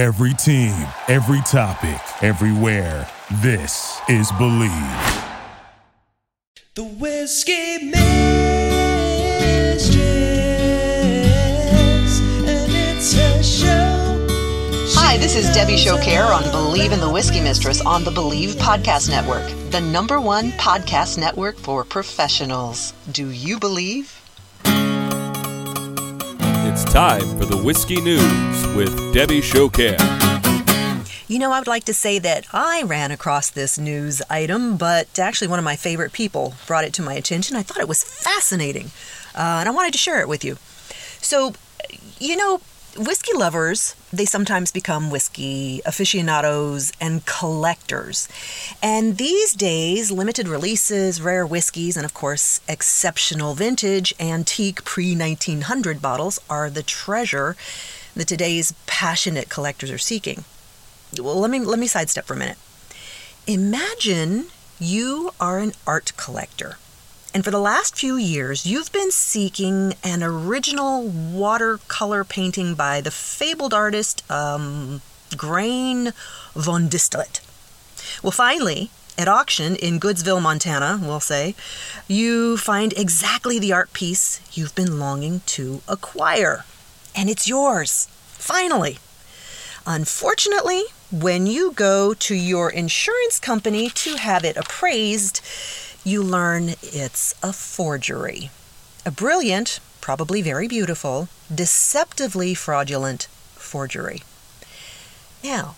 Every team, every topic, everywhere. This is Bleav. The Whiskey Mistress, and it's a show. Hi, this is Debbie Showcare on Bleav in the Whiskey Mistress on the Bleav Podcast Network, the number one podcast network for professionals. Do you believe? It's time for the Whiskey News with Debbie Showcare. You know, I would like to say that I ran across this news item, but actually, one of my favorite people brought it to my attention. I thought it was fascinating, uh, and I wanted to share it with you. So, you know, whiskey lovers, they sometimes become whiskey aficionados and collectors. And these days, limited releases, rare whiskeys, and of course, exceptional vintage, antique pre 1900 bottles are the treasure that today's passionate collectors are seeking well, let me let me sidestep for a minute. Imagine you are an art collector. And for the last few years, you've been seeking an original watercolor painting by the fabled artist um, Grain von Distlet. Well, finally, at auction in Goodsville, Montana, we'll say, you find exactly the art piece you've been longing to acquire. And it's yours. Finally. Unfortunately, when you go to your insurance company to have it appraised, you learn it's a forgery. A brilliant, probably very beautiful, deceptively fraudulent forgery. Now,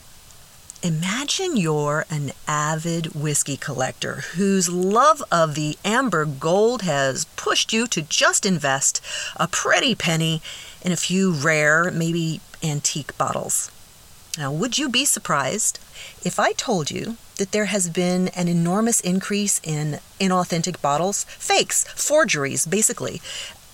imagine you're an avid whiskey collector whose love of the amber gold has pushed you to just invest a pretty penny in a few rare, maybe antique bottles. Now, would you be surprised if I told you that there has been an enormous increase in inauthentic bottles? Fakes, forgeries, basically.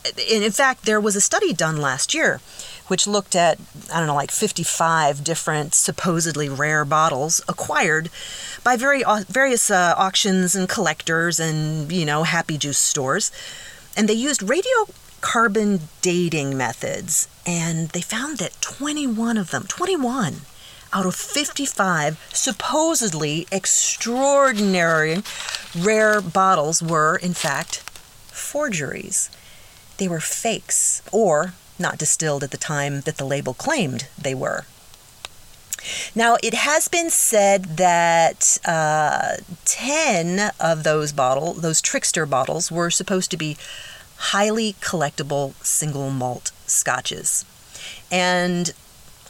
And in fact, there was a study done last year which looked at, I don't know, like 55 different supposedly rare bottles acquired by very, various uh, auctions and collectors and, you know, happy juice stores. And they used radiocarbon dating methods and they found that 21 of them, 21 out of 55 supposedly extraordinary rare bottles were, in fact, forgeries. They were fakes, or not distilled at the time that the label claimed they were. Now, it has been said that uh, 10 of those bottle, those trickster bottles, were supposed to be highly collectible single malt scotches. And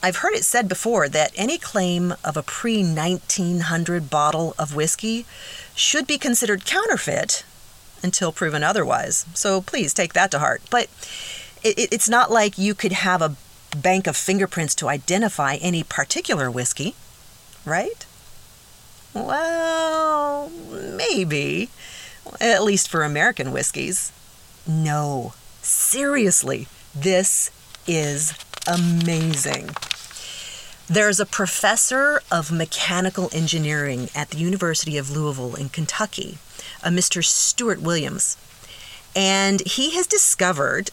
I've heard it said before that any claim of a pre 1900 bottle of whiskey should be considered counterfeit until proven otherwise. So please take that to heart. But it, it's not like you could have a bank of fingerprints to identify any particular whiskey, right? Well, maybe. At least for American whiskeys. No, seriously, this is amazing. There's a professor of mechanical engineering at the University of Louisville in Kentucky, a Mr. Stuart Williams, and he has discovered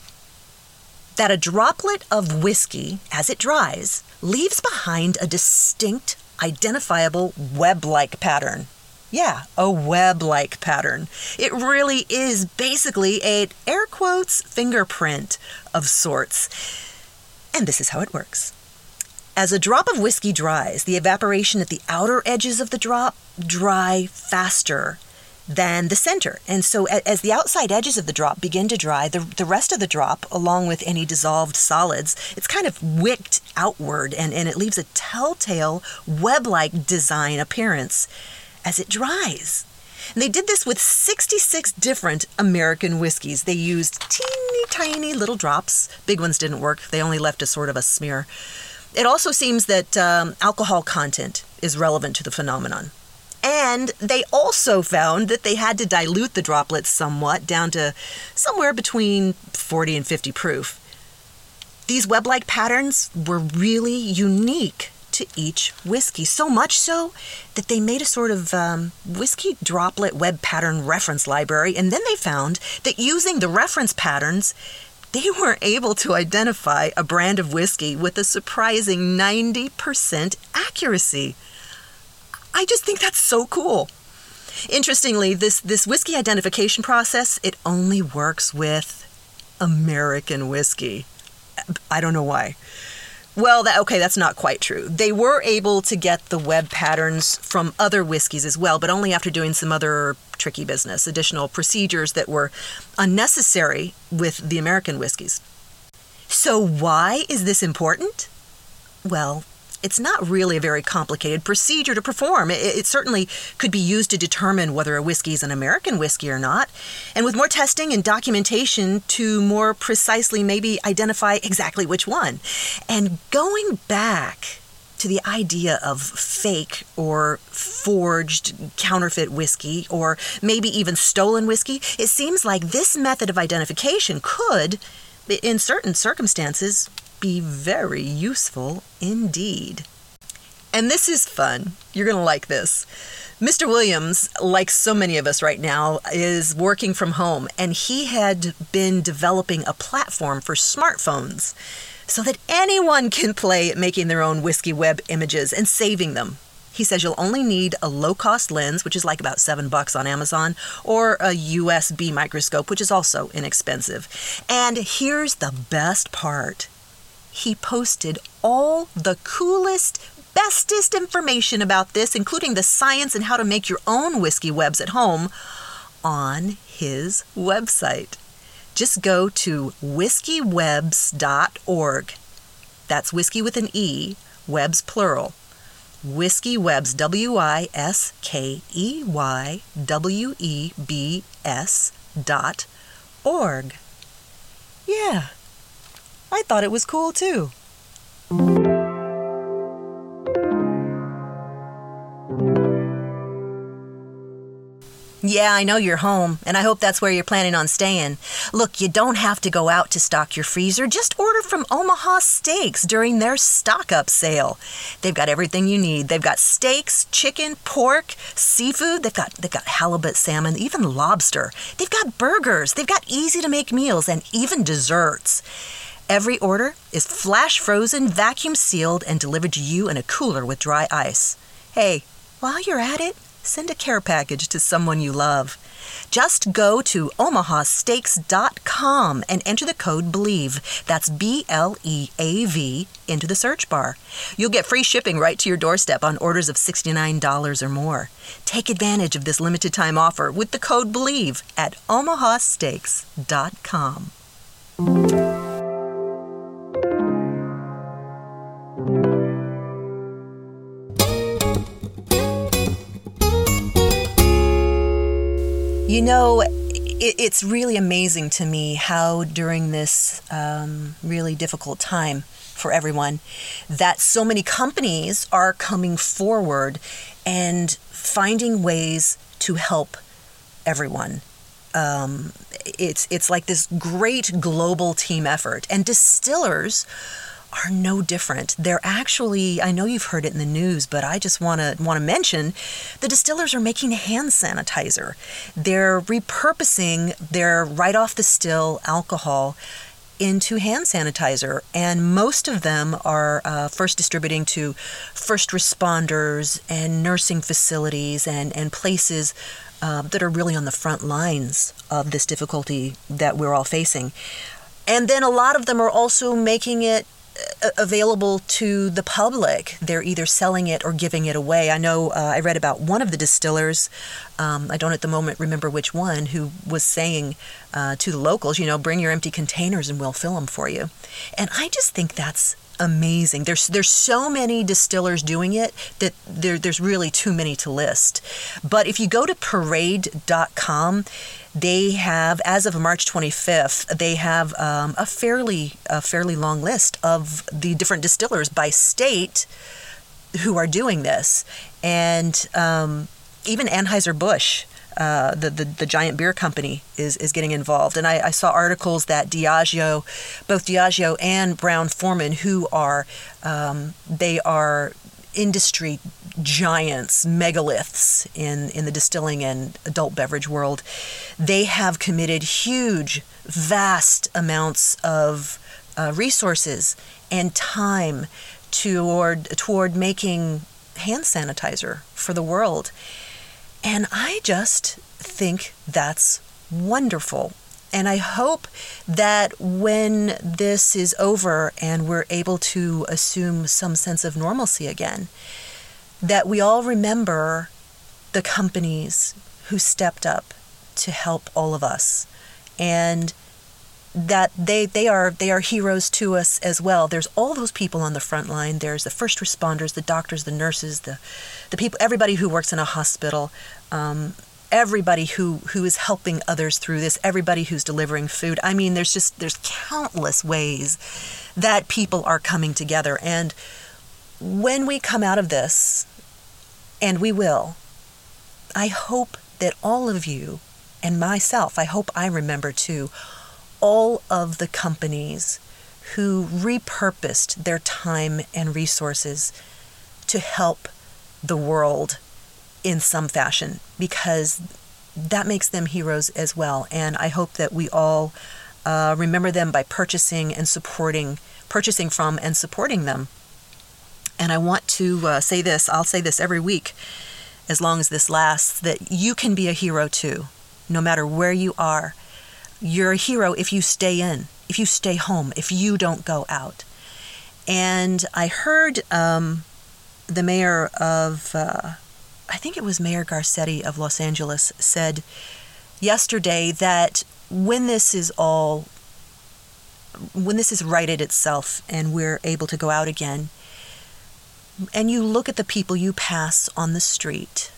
that a droplet of whiskey, as it dries, leaves behind a distinct, identifiable web like pattern. Yeah, a web like pattern. It really is basically a air quotes fingerprint of sorts. And this is how it works. As a drop of whiskey dries, the evaporation at the outer edges of the drop dry faster than the center. And so, as the outside edges of the drop begin to dry, the, the rest of the drop, along with any dissolved solids, it's kind of wicked outward and, and it leaves a telltale web like design appearance as it dries. And they did this with 66 different American whiskeys. They used teeny tiny little drops. Big ones didn't work, they only left a sort of a smear. It also seems that um, alcohol content is relevant to the phenomenon. And they also found that they had to dilute the droplets somewhat down to somewhere between 40 and 50 proof. These web like patterns were really unique to each whiskey. So much so that they made a sort of um, whiskey droplet web pattern reference library, and then they found that using the reference patterns, they were able to identify a brand of whiskey with a surprising 90% accuracy. I just think that's so cool. Interestingly, this, this whiskey identification process, it only works with American whiskey. I don't know why. Well, that, okay, that's not quite true. They were able to get the web patterns from other whiskeys as well, but only after doing some other tricky business, additional procedures that were unnecessary with the American whiskeys. So, why is this important? Well, it's not really a very complicated procedure to perform. It, it, certainly could be used to determine whether a whiskey is an American whiskey or not, and with more testing and documentation to more precisely maybe identify exactly which one. And going back to the idea of fake or forged counterfeit whiskey or maybe even stolen whiskey, it seems like this method of identification could, in certain circumstances, be very useful indeed. And this is fun. You're going to like this. Mr. Williams, like so many of us right now, is working from home, and he had been developing a platform for smartphones so that anyone can play at making their own whiskey web images and saving them. He says you'll only need a low cost lens, which is like about seven bucks on Amazon, or a USB microscope, which is also inexpensive. And here's the best part he posted all the coolest, bestest information about this, including the science and how to make your own whiskey webs at home, on his website. Just go to whiskeywebs.org. That's whiskey with an E, webs plural. Whiskeywebs, W I S K E Y W E B S dot org. Yeah, I thought it was cool too. Yeah, I know you're home, and I hope that's where you're planning on staying. Look, you don't have to go out to stock your freezer. Just order from Omaha Steaks during their stock up sale. They've got everything you need. They've got steaks, chicken, pork, seafood. They've got they've got halibut, salmon, even lobster. They've got burgers. They've got easy to make meals and even desserts. Every order is flash frozen, vacuum sealed, and delivered to you in a cooler with dry ice. Hey, while you're at it, send a care package to someone you love. Just go to omahasteaks.com and enter the code BLEAV. That's B L E A V into the search bar. You'll get free shipping right to your doorstep on orders of $69 or more. Take advantage of this limited time offer with the code BLEAV at omahasteaks.com. know, it, it's really amazing to me how during this um, really difficult time for everyone, that so many companies are coming forward and finding ways to help everyone. Um, it's it's like this great global team effort, and distillers are no different. They're actually, I know you've heard it in the news, but I just want to want to mention the distillers are making hand sanitizer. They're repurposing their right off the still alcohol into hand sanitizer, and most of them are uh, first distributing to first responders and nursing facilities and, and places uh, that are really on the front lines of this difficulty that we're all facing. And then a lot of them are also making it available to the public. They're either selling it or giving it away. I know uh, I read about one of the distillers, um, I don't at the moment remember which one, who was saying uh, to the locals, you know, bring your empty containers and we'll fill them for you. And I just think that's amazing. There's there's so many distillers doing it that there, there's really too many to list. But if you go to parade.com, they have, as of March 25th, they have um, a fairly a fairly long list of the different distillers by state who are doing this, and um, even Anheuser Busch uh, the, the, the giant beer company is is getting involved. And I, I, saw articles that Diageo, both Diageo and Brown Forman, who are um, they are industry giants, megaliths in in the distilling and adult beverage world, they have committed huge vast amounts of uh, resources and time toward toward making hand sanitizer for the world. And I just think that's wonderful. And I hope that when this is over and we're able to assume some sense of normalcy again, that we all remember the companies who stepped up to help all of us and that they they are they are heroes to us as well. There's all those people on the front line. There's the first responders, the doctors, the nurses, the the people, everybody who works in a hospital, um, everybody who who is helping others through this, everybody who's delivering food. I mean, there's just there's countless ways that people are coming together, and when we come out of this, and we will, I hope that all of you and myself, I hope I remember too all of the companies who repurposed their time and resources to help the world in some fashion because that makes them heroes as well. And I hope that we all uh, remember them by purchasing and supporting, purchasing from and supporting them. And I want to uh, say this, I'll say this every week as long as this lasts, that you can be a hero too, no matter where you are you're a hero if you stay in, if you stay home, if you don't go out. And I heard um, the mayor of, uh, I think it was Mayor Garcetti of Los Angeles, said yesterday that when this is all, when this is righted itself and we're able to go out again, and you look at the people you pass on the street,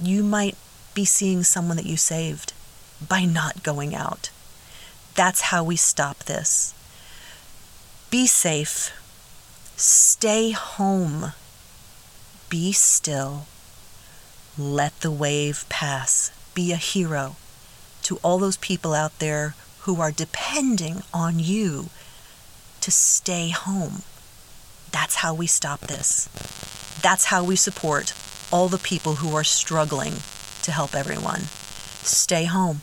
you might be seeing someone that you saved by not going out. That's how we stop this. Be safe. Stay home. Be still. Let the wave pass. Be a hero to all those people out there who are depending on you to stay home. That's how we stop this. That's how we support all the people who are struggling to help everyone stay home.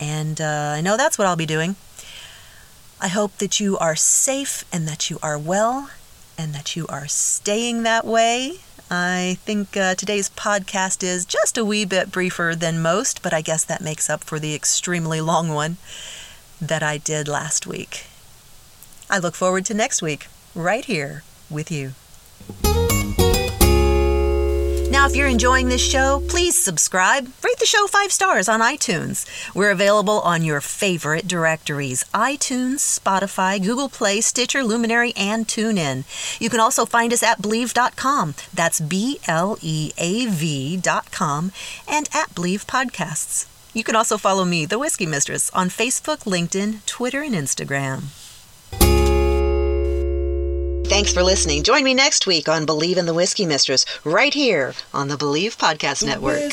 And uh, I know that's what I'll be doing. I hope that you are safe and that you are well and that you are staying that way. I think uh, today's podcast is just a wee bit briefer than most, but I guess that makes up for the extremely long one that I did last week. I look forward to next week, right here with you. If you're enjoying this show, please subscribe. Rate the show five stars on iTunes. We're available on your favorite directories iTunes, Spotify, Google Play, Stitcher, Luminary, and TuneIn. You can also find us at Bleav.com. That's B L E A V.com and at Bleav Podcasts. You can also follow me, The Whiskey Mistress, on Facebook, LinkedIn, Twitter, and Instagram. Thanks for listening. Join me next week on Bleav in the Whiskey Mistress, right here on the Bleav Podcast Network.